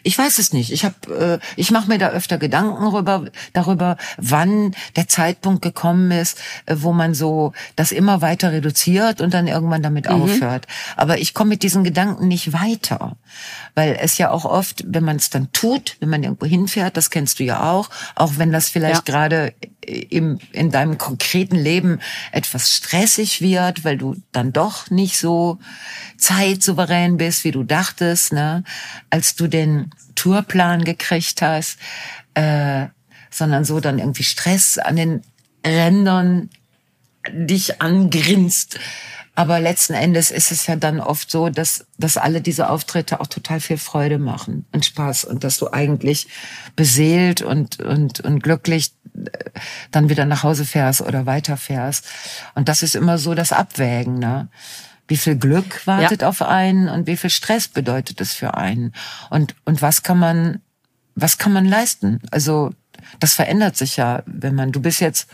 Speaker 1: ich weiß es nicht. Ich habe, äh, ich mache mir da öfter Gedanken darüber, darüber, wann der Zeitpunkt gekommen ist, äh, wo man so das immer weiter reduziert und dann irgendwann damit aufhört. Aber ich komme mit diesen Gedanken nicht weiter, weil es ja auch oft, wenn man es dann tut, wenn man irgendwo hinfährt, das kennst du ja auch, auch wenn das vielleicht
Speaker 2: Ja.
Speaker 1: gerade im, in deinem konkreten Leben etwas stressig wird, weil du dann doch nicht so zeitsouverän bist, wie du dachtest, ne, als du den Tourplan gekriegt hast, äh, sondern so dann irgendwie Stress an den Rändern dich angrinst. Aber letzten Endes ist es ja dann oft so, dass, dass alle diese Auftritte auch total viel Freude machen und Spaß und dass du eigentlich beseelt und, und, und glücklich äh, dann wieder nach Hause fährst oder weiterfährst. Und das ist immer so das Abwägen, ne? Wie viel Glück wartet ja. auf einen und wie viel Stress bedeutet es für einen? Und, und was kann man, was kann man leisten? Also, das verändert sich ja, wenn man, du bist jetzt,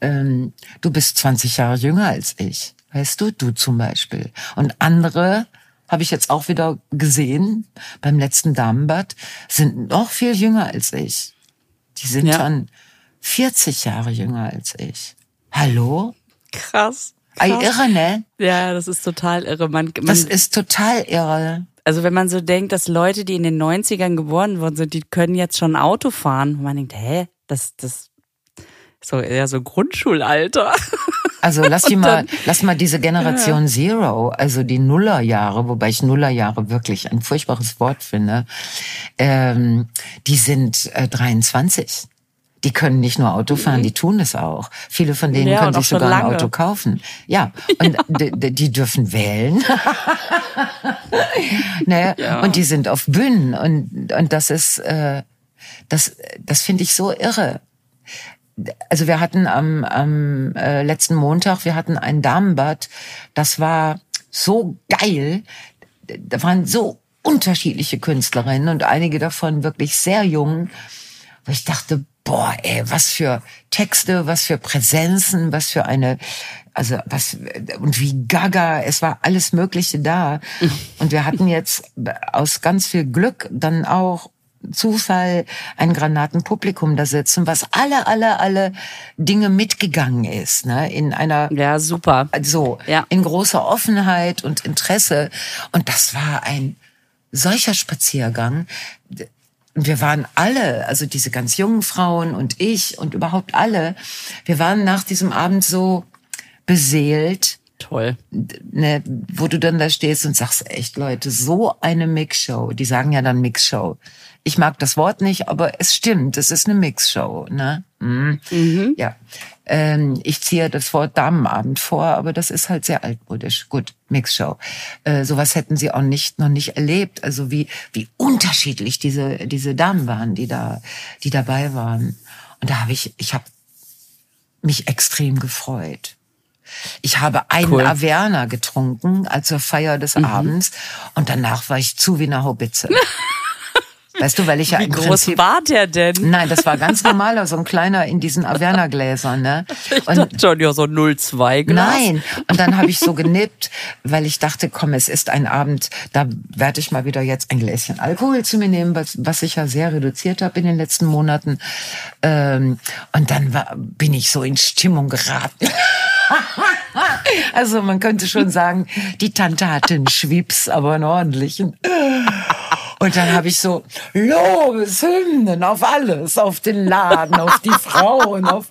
Speaker 1: ähm, du bist 20 Jahre jünger als ich. Weißt du, du zum Beispiel. Und andere habe ich jetzt auch wieder gesehen beim letzten Damenbad, sind noch viel jünger als ich. Die sind ja. dann 40 Jahre jünger als ich. Hallo?
Speaker 2: Krass.
Speaker 1: Ay, irre, ne?
Speaker 2: Ja, das ist total irre. Man, man,
Speaker 1: das ist total irre.
Speaker 2: Also wenn man so denkt, dass Leute, die in den 90ern geboren worden sind, die können jetzt schon Auto fahren. Und man denkt, hä, das, das ist so eher so Grundschulalter.
Speaker 1: Also lass die mal, lass mal diese Generation ja. Zero, also die Nullerjahre, wobei ich Nullerjahre wirklich ein furchtbares Wort finde, ähm, die sind äh, 23. Die können nicht nur Auto fahren, die tun es auch. Viele von denen ja, können sich sogar lange. ein Auto kaufen. Ja, und die, die dürfen wählen. ne? Ja. Und die sind auf Bühnen und und das ist äh, das das finde ich so irre also wir hatten am, am äh, letzten Montag, wir hatten ein Damenbad, das war so geil. Da waren so unterschiedliche Künstlerinnen und einige davon wirklich sehr jung, wo ich dachte, boah, ey, was für Texte, was für Präsenzen, was für eine, also was, und wie gaga, es war alles Mögliche da. Und wir hatten jetzt aus ganz viel Glück dann auch Zufall ein Granatenpublikum da sitzen, was alle, alle, alle Dinge mitgegangen ist, ne, in einer
Speaker 2: ja super,
Speaker 1: so ja. in großer Offenheit und Interesse und das war ein solcher Spaziergang. Wir waren alle, also diese ganz jungen Frauen und ich und überhaupt alle, wir waren nach diesem Abend so beseelt,
Speaker 2: Toll.
Speaker 1: Ne, wo du dann da stehst und sagst, echt Leute, so eine Mixshow. Die sagen ja dann Mixshow. Ich mag das Wort nicht, aber es stimmt, es ist eine Mixshow. Ne? Mhm. Mhm. Ja. Ähm, ich ziehe das Wort Damenabend vor, aber das ist halt sehr altmodisch. Gut, Mixshow. Äh, sowas hätten sie auch nicht noch nicht erlebt. Also wie wie unterschiedlich diese diese Damen waren, die da die dabei waren. Und da habe ich ich habe mich extrem gefreut. Ich habe einen cool. Averna getrunken, als zur Feier des mhm. Abends, und danach war ich zu wie eine Haubitze. Weißt du, weil ich ja
Speaker 2: Wie groß Prinzip, war der denn?
Speaker 1: Nein, das war ganz normaler, so ein kleiner in diesen Averna-Gläsern. Ne?
Speaker 2: Ich und, dachte schon, ja, so 0,2 Glas.
Speaker 1: Nein, und dann habe ich so genippt, weil ich dachte, komm, es ist ein Abend, da werde ich mal wieder jetzt ein Gläschen Alkohol zu mir nehmen, was, was ich ja sehr reduziert habe in den letzten Monaten. Ähm, und dann war, bin ich so in Stimmung geraten. also man könnte schon sagen, die Tante hatte einen Schwips, aber einen ordentlichen. Und dann habe ich so Lobeshymnen auf alles, auf den Laden, auf die Frauen, auf,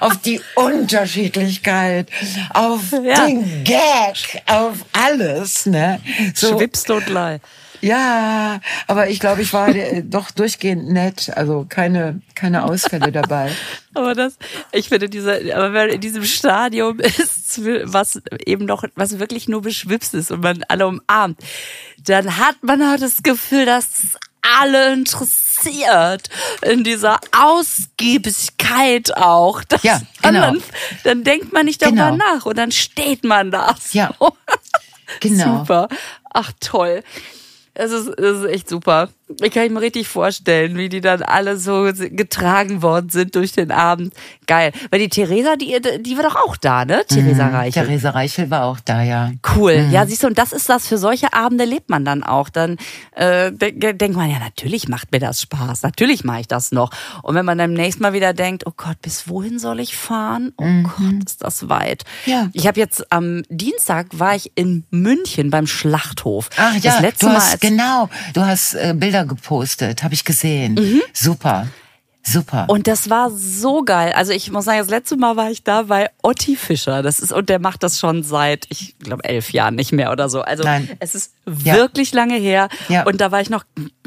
Speaker 1: auf die Unterschiedlichkeit, auf ja. den Gag, auf alles. Ne?
Speaker 2: So. Schwipstotlei.
Speaker 1: Ja, aber ich glaube, ich war äh, doch durchgehend nett. Also keine, keine Ausfälle dabei.
Speaker 2: aber das, ich finde diese, aber wenn in diesem Stadium ist, was eben noch, was wirklich nur beschwipst ist und man alle umarmt, dann hat man auch das Gefühl, dass alle interessiert in dieser Ausgiebigkeit auch.
Speaker 1: ja, genau.
Speaker 2: Dann, dann, denkt man nicht darüber genau. nach und dann steht man da.
Speaker 1: Ja. Genau.
Speaker 2: Super. Ach toll. Es ist, es ist echt super. Ich kann mir richtig vorstellen, wie die dann alle so getragen worden sind durch den Abend. Geil. Weil die Theresa, die, die war doch auch da, ne? Theresa mhm, Reichel.
Speaker 1: Theresa Reichel war auch da, ja.
Speaker 2: Cool. Mhm. Ja, siehst du, und das ist das, für solche Abende lebt man dann auch. Dann äh, denkt man, ja, natürlich macht mir das Spaß. Natürlich mache ich das noch. Und wenn man dann nächstes Mal wieder denkt, oh Gott, bis wohin soll ich fahren? Oh mhm. Gott, ist das weit. Ja. Ich habe jetzt am Dienstag war ich in München beim Schlachthof.
Speaker 1: Ach ja, das letzte du hast, Mal, genau. Du hast äh, Bilder gepostet, habe ich gesehen. Mhm. Super. Super.
Speaker 2: Und das war so geil. Also ich muss sagen, das letzte Mal war ich da bei Otti Fischer. Das ist und der macht das schon seit, ich glaube, elf Jahren nicht mehr oder so. Also Nein. es ist wirklich ja. lange her. Ja. Und da war ich noch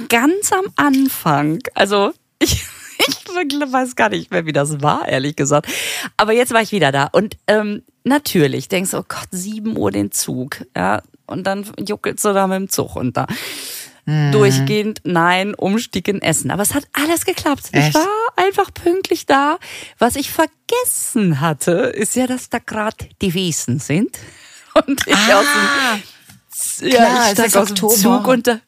Speaker 2: ganz am Anfang. Also ich ich weiß gar nicht mehr, wie das war, ehrlich gesagt. Aber jetzt war ich wieder da. Und ähm, natürlich denkst du, oh Gott, sieben Uhr den Zug. Ja, und dann juckelst du da mit dem Zug runter. Mhm. Durchgehend, nein, Umstieg in Essen. Aber es hat alles geklappt. Echt? Ich war einfach pünktlich da. Was ich vergessen hatte, ist ja, dass da gerade die Wiesen sind. Und ich ah, aus dem, ja, ich steig aus dem Zug und da,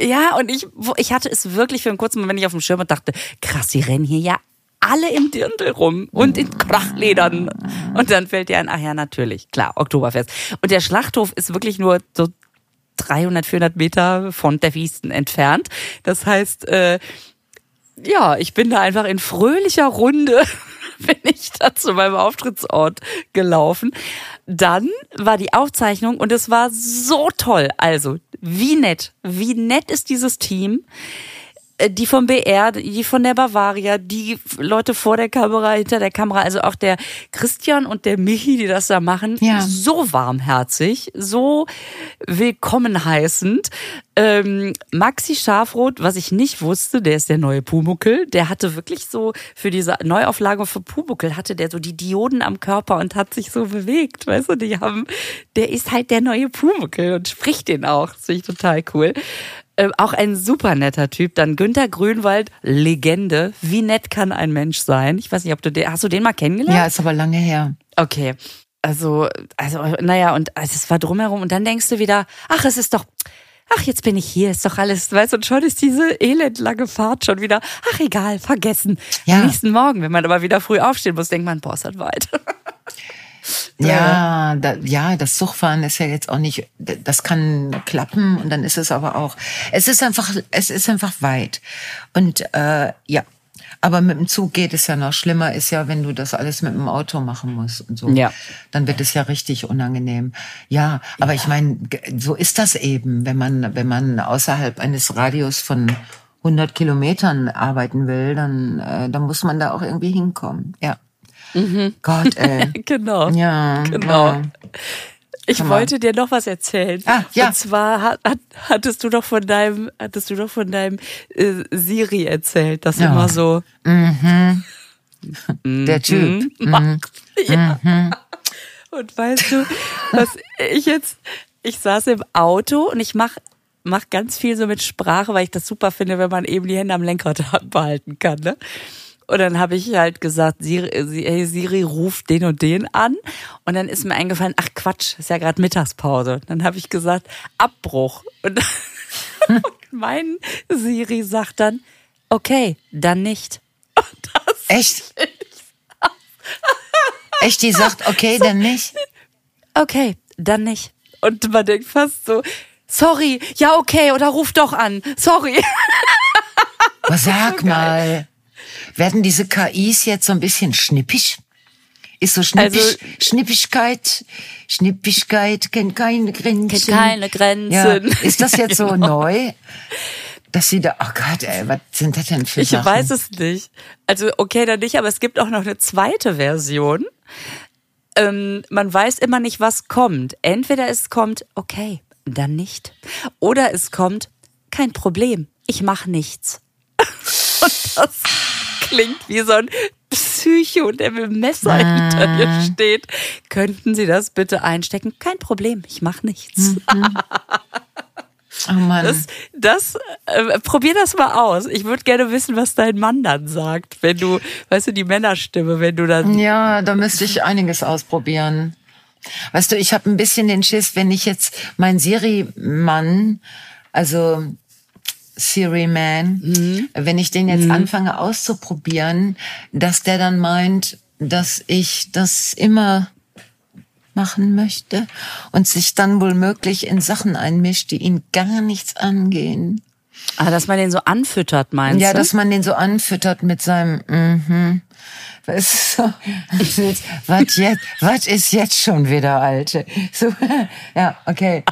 Speaker 2: ja, und ich, ich hatte es wirklich für einen kurzen Moment nicht auf dem Schirm und dachte, krass, die rennen hier ja alle im Dirndl rum und in Krachledern. Und dann fällt dir ein, ach ja, natürlich, klar, Oktoberfest. Und der Schlachthof ist wirklich nur so 300, 400 Meter von der Wiesten entfernt. Das heißt, äh, ja, ich bin da einfach in fröhlicher Runde bin ich da zu meinem Auftrittsort gelaufen. Dann war die Aufzeichnung und es war so toll. Also, wie nett, wie nett ist dieses Team. Äh, die vom BR, die von der Bavaria, die Leute vor der Kamera, hinter der Kamera, also auch der Christian und der Michi, die das da machen, ja. so warmherzig, so willkommen heißend. Ähm, Maxi Schafroth, was ich nicht wusste, der ist der neue Pumuckel, der hatte wirklich so für diese Neuauflage für Pumuckel hatte der so die Dioden am Körper und hat sich so bewegt, weißt du, die haben, der ist halt der neue Pumuckel und spricht den auch, das finde ich total cool. Äh, auch ein super netter Typ. Dann Günter Grünwald, Legende. Wie nett kann ein Mensch sein? Ich weiß nicht, ob du den, hast du den mal kennengelernt?
Speaker 1: Ja, ist aber lange her.
Speaker 2: Okay. Also, also, naja, und also, es war drumherum. Und dann denkst du wieder, ach, es ist doch, ach, jetzt bin ich hier, ist doch alles, weißt du, und schon ist diese elendlange Fahrt schon wieder, ach, egal, vergessen. Ja. Am nächsten Morgen, wenn man aber wieder früh aufstehen muss, denkt man, boah, ist das weit.
Speaker 1: Ja, da, ja, das Zugfahren ist ja jetzt auch nicht, das kann klappen und dann ist es aber auch, es ist einfach, es ist einfach weit. Und äh, ja, aber mit dem Zug geht es ja noch schlimmer, ist ja, wenn du das alles mit dem Auto machen musst und so. Ja. Dann wird es ja richtig unangenehm. Ja, aber ja. ich meine, so ist das eben, wenn man, wenn man außerhalb eines Radius von 100 Kilometern arbeiten will, dann, äh, dann muss man da auch irgendwie hinkommen. Ja. Mhm. Gott, ey.
Speaker 2: genau. Ja. Genau. Ja. Ich wollte dir noch was erzählen. Ah, ja. Und zwar hat, hattest du doch von deinem, hattest du doch von deinem äh, Siri erzählt, das ja. immer so. Mhm.
Speaker 1: Der Typ. Mhm.
Speaker 2: Ja. Mhm. Und weißt du, was ich jetzt, ich saß im Auto und ich mach mach ganz viel so mit Sprache, weil ich das super finde, wenn man eben die Hände am Lenkrad behalten kann. Ne? Und dann habe ich halt gesagt, Siri, hey Siri, ruf den und den an. Und dann ist mir eingefallen, ach Quatsch, ist ja gerade Mittagspause. Dann habe ich gesagt, Abbruch. Und, und mein Siri sagt dann, okay, dann nicht.
Speaker 1: Echt? Echt, die sagt, okay, dann nicht?
Speaker 2: Okay, dann nicht. Und man denkt fast so, sorry, ja okay, oder ruf doch an, sorry.
Speaker 1: Was sag so mal. Werden diese KIs jetzt so ein bisschen schnippisch? Ist so schnippisch, also, Schnippigkeit, Schnippigkeit kennt keine Grenzen. Kennt
Speaker 2: keine Grenzen.
Speaker 1: Ja. Ist das jetzt so genau. neu? Dass sie da, oh Gott, ey, was sind das denn für
Speaker 2: Ich
Speaker 1: Sachen?
Speaker 2: weiß es nicht. Also, okay, dann nicht, aber es gibt auch noch eine zweite Version. Ähm, man weiß immer nicht, was kommt. Entweder es kommt, okay, dann nicht. Oder es kommt, kein Problem, ich mache nichts. Und das klingt wie so ein Psycho, der mit dem Messer ah. hinter dir steht. Könnten Sie das bitte einstecken? Kein Problem, ich mache nichts. Mhm.
Speaker 1: Oh Mann.
Speaker 2: Das, das äh, probier das mal aus. Ich würde gerne wissen, was dein Mann dann sagt, wenn du, weißt du, die Männerstimme, wenn du dann.
Speaker 1: Ja, da müsste ich einiges ausprobieren. Weißt du, ich habe ein bisschen den Schiss, wenn ich jetzt mein Siri-Mann, also Siri Man, mhm. wenn ich den jetzt mhm. anfange auszuprobieren, dass der dann meint, dass ich das immer machen möchte und sich dann wohl möglich in Sachen einmischt, die ihn gar nichts angehen.
Speaker 2: Ah, dass man den so anfüttert, meinst
Speaker 1: ja,
Speaker 2: du?
Speaker 1: Ja, dass man den so anfüttert mit seinem mhm. Was, so, was jetzt, was ist jetzt schon wieder, Alte? So, ja, okay.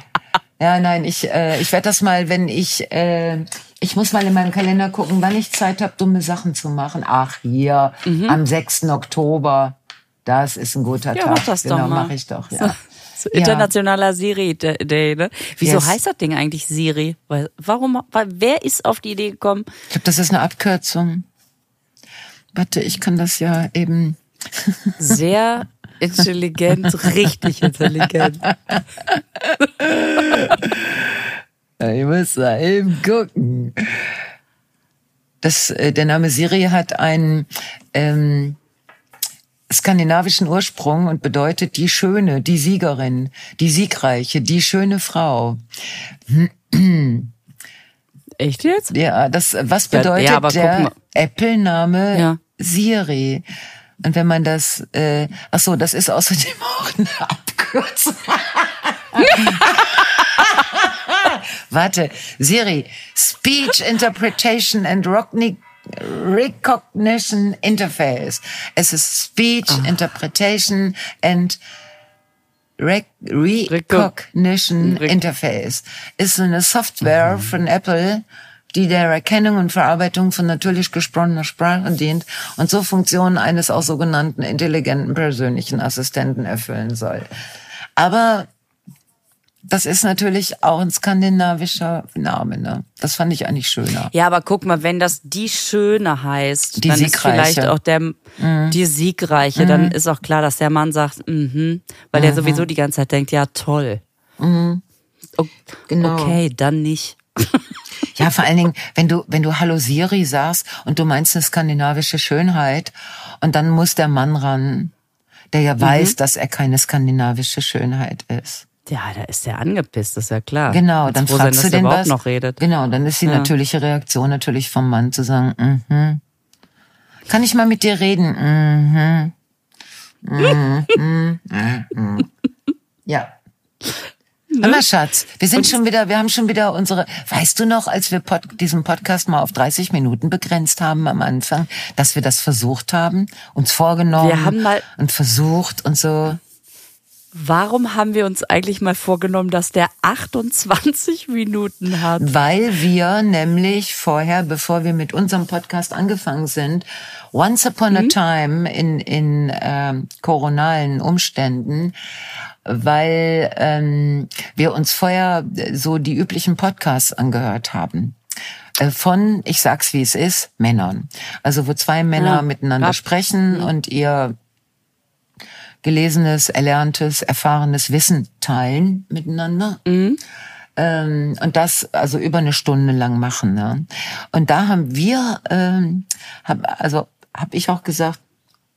Speaker 1: Ja, nein, ich, äh, ich werde das mal, wenn ich, äh, ich muss mal in meinem Kalender gucken, wann ich Zeit habe, dumme Sachen zu machen. Ach, hier, mhm. am 6. Oktober. Das ist ein guter ja, Tag. Mach das genau, mache ich doch, ja.
Speaker 2: So, internationaler ja. Siri-Day, ne? Wieso yes. heißt das Ding eigentlich Siri? Weil, warum, weil, wer ist auf die Idee gekommen?
Speaker 1: Ich glaube, das ist eine Abkürzung. Warte, ich kann das ja eben.
Speaker 2: Sehr intelligent, richtig intelligent.
Speaker 1: Ich muss da eben gucken. Das, äh, der Name Siri hat einen ähm, skandinavischen Ursprung und bedeutet die Schöne, die Siegerin, die Siegreiche, die schöne Frau.
Speaker 2: Echt jetzt?
Speaker 1: Ja, das, was bedeutet
Speaker 2: ja,
Speaker 1: der Apple-Name
Speaker 2: Ja.
Speaker 1: Siri? Und wenn man das, äh, ach so, das ist außerdem auch eine Abkürzung. Warte, Siri, Speech Interpretation and Recognition Interface. Es ist Speech Interpretation and Rec Recognition
Speaker 2: Rec-
Speaker 1: Interface. Ist so eine Software von Apple, die der Erkennung und Verarbeitung von natürlich gesprochener Sprache dient und so Funktionen eines auch sogenannten intelligenten persönlichen Assistenten erfüllen soll. Aber das ist natürlich auch ein skandinavischer Name, ne? Das fand ich eigentlich schöner.
Speaker 2: Ja, aber guck mal, wenn das die Schöne heißt,
Speaker 1: Die
Speaker 2: dann ist
Speaker 1: Siegreiche.
Speaker 2: vielleicht auch der die Siegreiche, dann ist auch klar, dass der Mann sagt, mhm, weil er sowieso die ganze Zeit denkt, ja toll. O-
Speaker 1: Genau.
Speaker 2: Okay, dann nicht.
Speaker 1: Ja, vor allen Dingen, wenn du, wenn du Hallo Siri sagst und du meinst eine skandinavische Schönheit und dann muss der Mann ran, der ja weiß, dass er keine skandinavische Schönheit ist.
Speaker 2: Ja, da ist der angepisst, ist ja klar.
Speaker 1: Genau, dann
Speaker 2: sein,
Speaker 1: fragst
Speaker 2: dass
Speaker 1: du den was.
Speaker 2: noch redet.
Speaker 1: Genau, dann ist die natürliche Reaktion natürlich vom Mann zu sagen, mhm. Kann ich mal mit dir reden? Mhm. Mhm. Mhm. Mhm. Ja. Hör mal, Schatz, wir sind schon wieder, wir haben schon wieder unsere, weißt du noch, als wir Pod, diesen Podcast mal auf 30 Minuten begrenzt haben am Anfang, dass wir das versucht haben, uns vorgenommen
Speaker 2: Wir haben mal-
Speaker 1: und versucht und so.
Speaker 2: Warum haben wir uns eigentlich mal vorgenommen, dass der 28 Minuten hat?
Speaker 1: Weil wir nämlich vorher, bevor wir mit unserem Podcast angefangen sind, once upon a time in, in ähm, koronalen Umständen, weil ähm, wir uns vorher so die üblichen Podcasts angehört haben. Äh, Von, ich sag's wie es ist, Männern. Also wo zwei Männer
Speaker 2: Ja,
Speaker 1: miteinander
Speaker 2: ab-
Speaker 1: sprechen und ihr gelesenes, erlerntes, erfahrenes Wissen teilen miteinander. Ähm, und das also über eine Stunde lang machen. Ne? Und da haben wir, ähm, hab, also habe ich auch gesagt,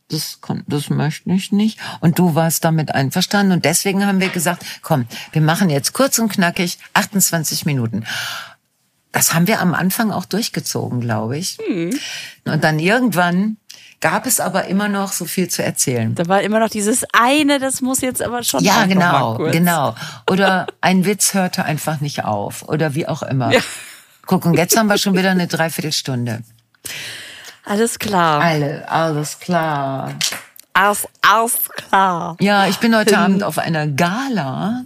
Speaker 1: das, kon- das möchte ich nicht. Und du warst damit einverstanden. Und deswegen haben wir gesagt, komm, wir machen jetzt kurz und knackig 28 Minuten. Das haben wir am Anfang auch durchgezogen, glaube ich. Und dann irgendwann gab es aber immer noch so viel zu erzählen.
Speaker 2: Da war immer noch dieses eine, das muss jetzt aber schon.
Speaker 1: Ja, genau, genau. Oder ein Witz hörte einfach nicht auf oder wie auch immer. Guck, und jetzt haben wir schon wieder eine Dreiviertelstunde.
Speaker 2: Alles klar.
Speaker 1: Alle, alles klar.
Speaker 2: Alles, alles klar.
Speaker 1: Ja, ich bin heute Abend auf einer Gala.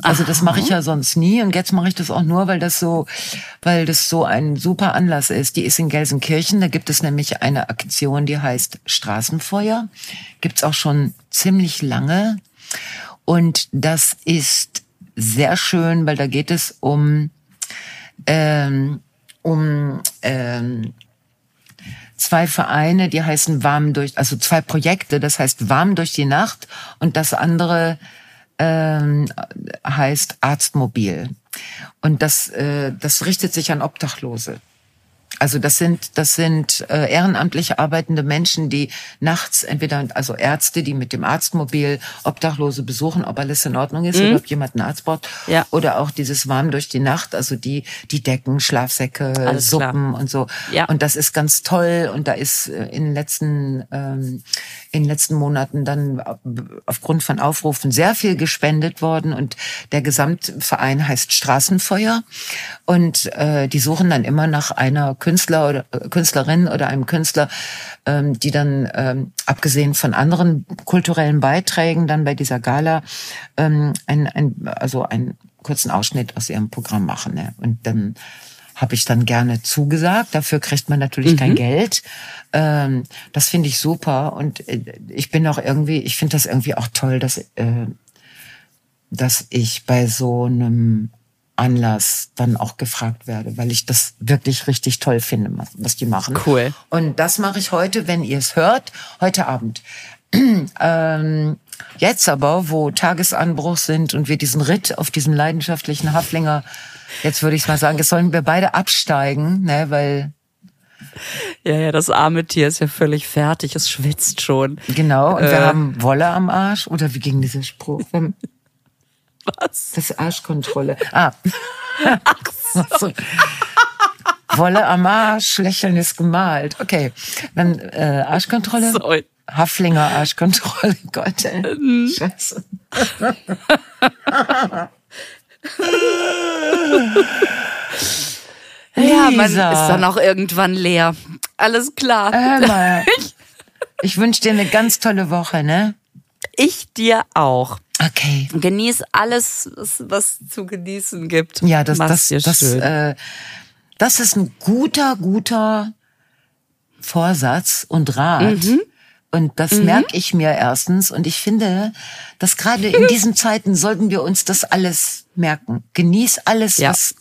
Speaker 1: Also das mache ich ja sonst nie und jetzt mache ich das auch nur, weil das so, weil das so ein super Anlass ist. Die ist in Gelsenkirchen, da gibt es nämlich eine Aktion, die heißt Straßenfeuer. Gibt's auch schon ziemlich lange und das ist sehr schön, weil da geht es um ähm, um ähm, zwei Vereine, die heißen Warm durch, also zwei Projekte, das heißt Warm durch die Nacht und das andere ähm, heißt Arztmobil. Und das, äh, das richtet sich an Obdachlose. Also das sind das sind äh, ehrenamtlich arbeitende Menschen, die nachts entweder also Ärzte, die mit dem Arztmobil Obdachlose besuchen, ob alles in Ordnung ist oder ob jemand einen Arzt braucht,
Speaker 2: Ja.
Speaker 1: oder auch dieses warm durch die Nacht, also die die Decken, Schlafsäcke,
Speaker 2: Alles klar.
Speaker 1: Suppen und so.
Speaker 2: Ja.
Speaker 1: Und das ist ganz toll und da ist äh, in den letzten ähm, in den letzten Monaten dann aufgrund von Aufrufen sehr viel gespendet worden und der Gesamtverein heißt Straßenfeuer und äh, die suchen dann immer nach einer Künstler oder äh, Künstlerin oder einem Künstler, ähm, die dann ähm, abgesehen von anderen kulturellen Beiträgen dann bei dieser Gala ähm, ein, ein also einen kurzen Ausschnitt aus ihrem Programm machen. Ne? Und dann habe ich dann gerne zugesagt. Dafür kriegt man natürlich kein Geld. Ähm, das finde ich super und äh, ich bin auch irgendwie, ich finde das irgendwie auch toll, dass äh, dass ich bei so einem Anlass dann auch gefragt werde, weil ich das wirklich richtig toll finde, was die machen.
Speaker 2: Cool.
Speaker 1: Und das mache ich heute, wenn ihr es hört, heute Abend. ähm, jetzt aber, wo Tagesanbruch sind und wir diesen Ritt auf diesem leidenschaftlichen Haflinger, jetzt würde ich mal sagen, jetzt sollen wir beide absteigen, ne, weil
Speaker 2: ja, ja, das arme Tier ist ja völlig fertig, es schwitzt schon.
Speaker 1: Genau, und äh. wir haben Wolle am Arsch. Oder wie ging dieser Spruch?
Speaker 2: Was?
Speaker 1: Das ist Arschkontrolle. Ah. Ach so. Wolle am Arsch, Lächeln ist gemalt. Okay, dann äh, Arschkontrolle. Sorry. Haflinger Arschkontrolle. Gott, ey. Mhm. Scheiße.
Speaker 2: ja, man ist dann auch irgendwann leer. Alles klar.
Speaker 1: Hör mal. Ich wünsche dir eine ganz tolle Woche, ne?
Speaker 2: Ich dir auch.
Speaker 1: Okay.
Speaker 2: Genieß alles, was zu genießen gibt.
Speaker 1: Ja, das, Mach's das, das, äh, das ist ein guter, guter Vorsatz und Rat. Mhm. Und das mhm. merke ich mir erstens. Und ich finde, dass gerade in diesen Zeiten sollten wir uns das alles merken. Genieß alles, ja. was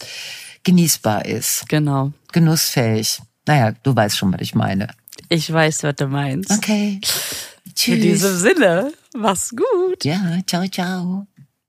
Speaker 1: genießbar ist.
Speaker 2: Genau.
Speaker 1: Genussfähig. Naja, du weißt schon, was ich meine.
Speaker 2: Ich weiß, was du meinst.
Speaker 1: Okay.
Speaker 2: Tschüss. In diesem Sinne, mach's gut.
Speaker 1: Ja, ciao, ciao.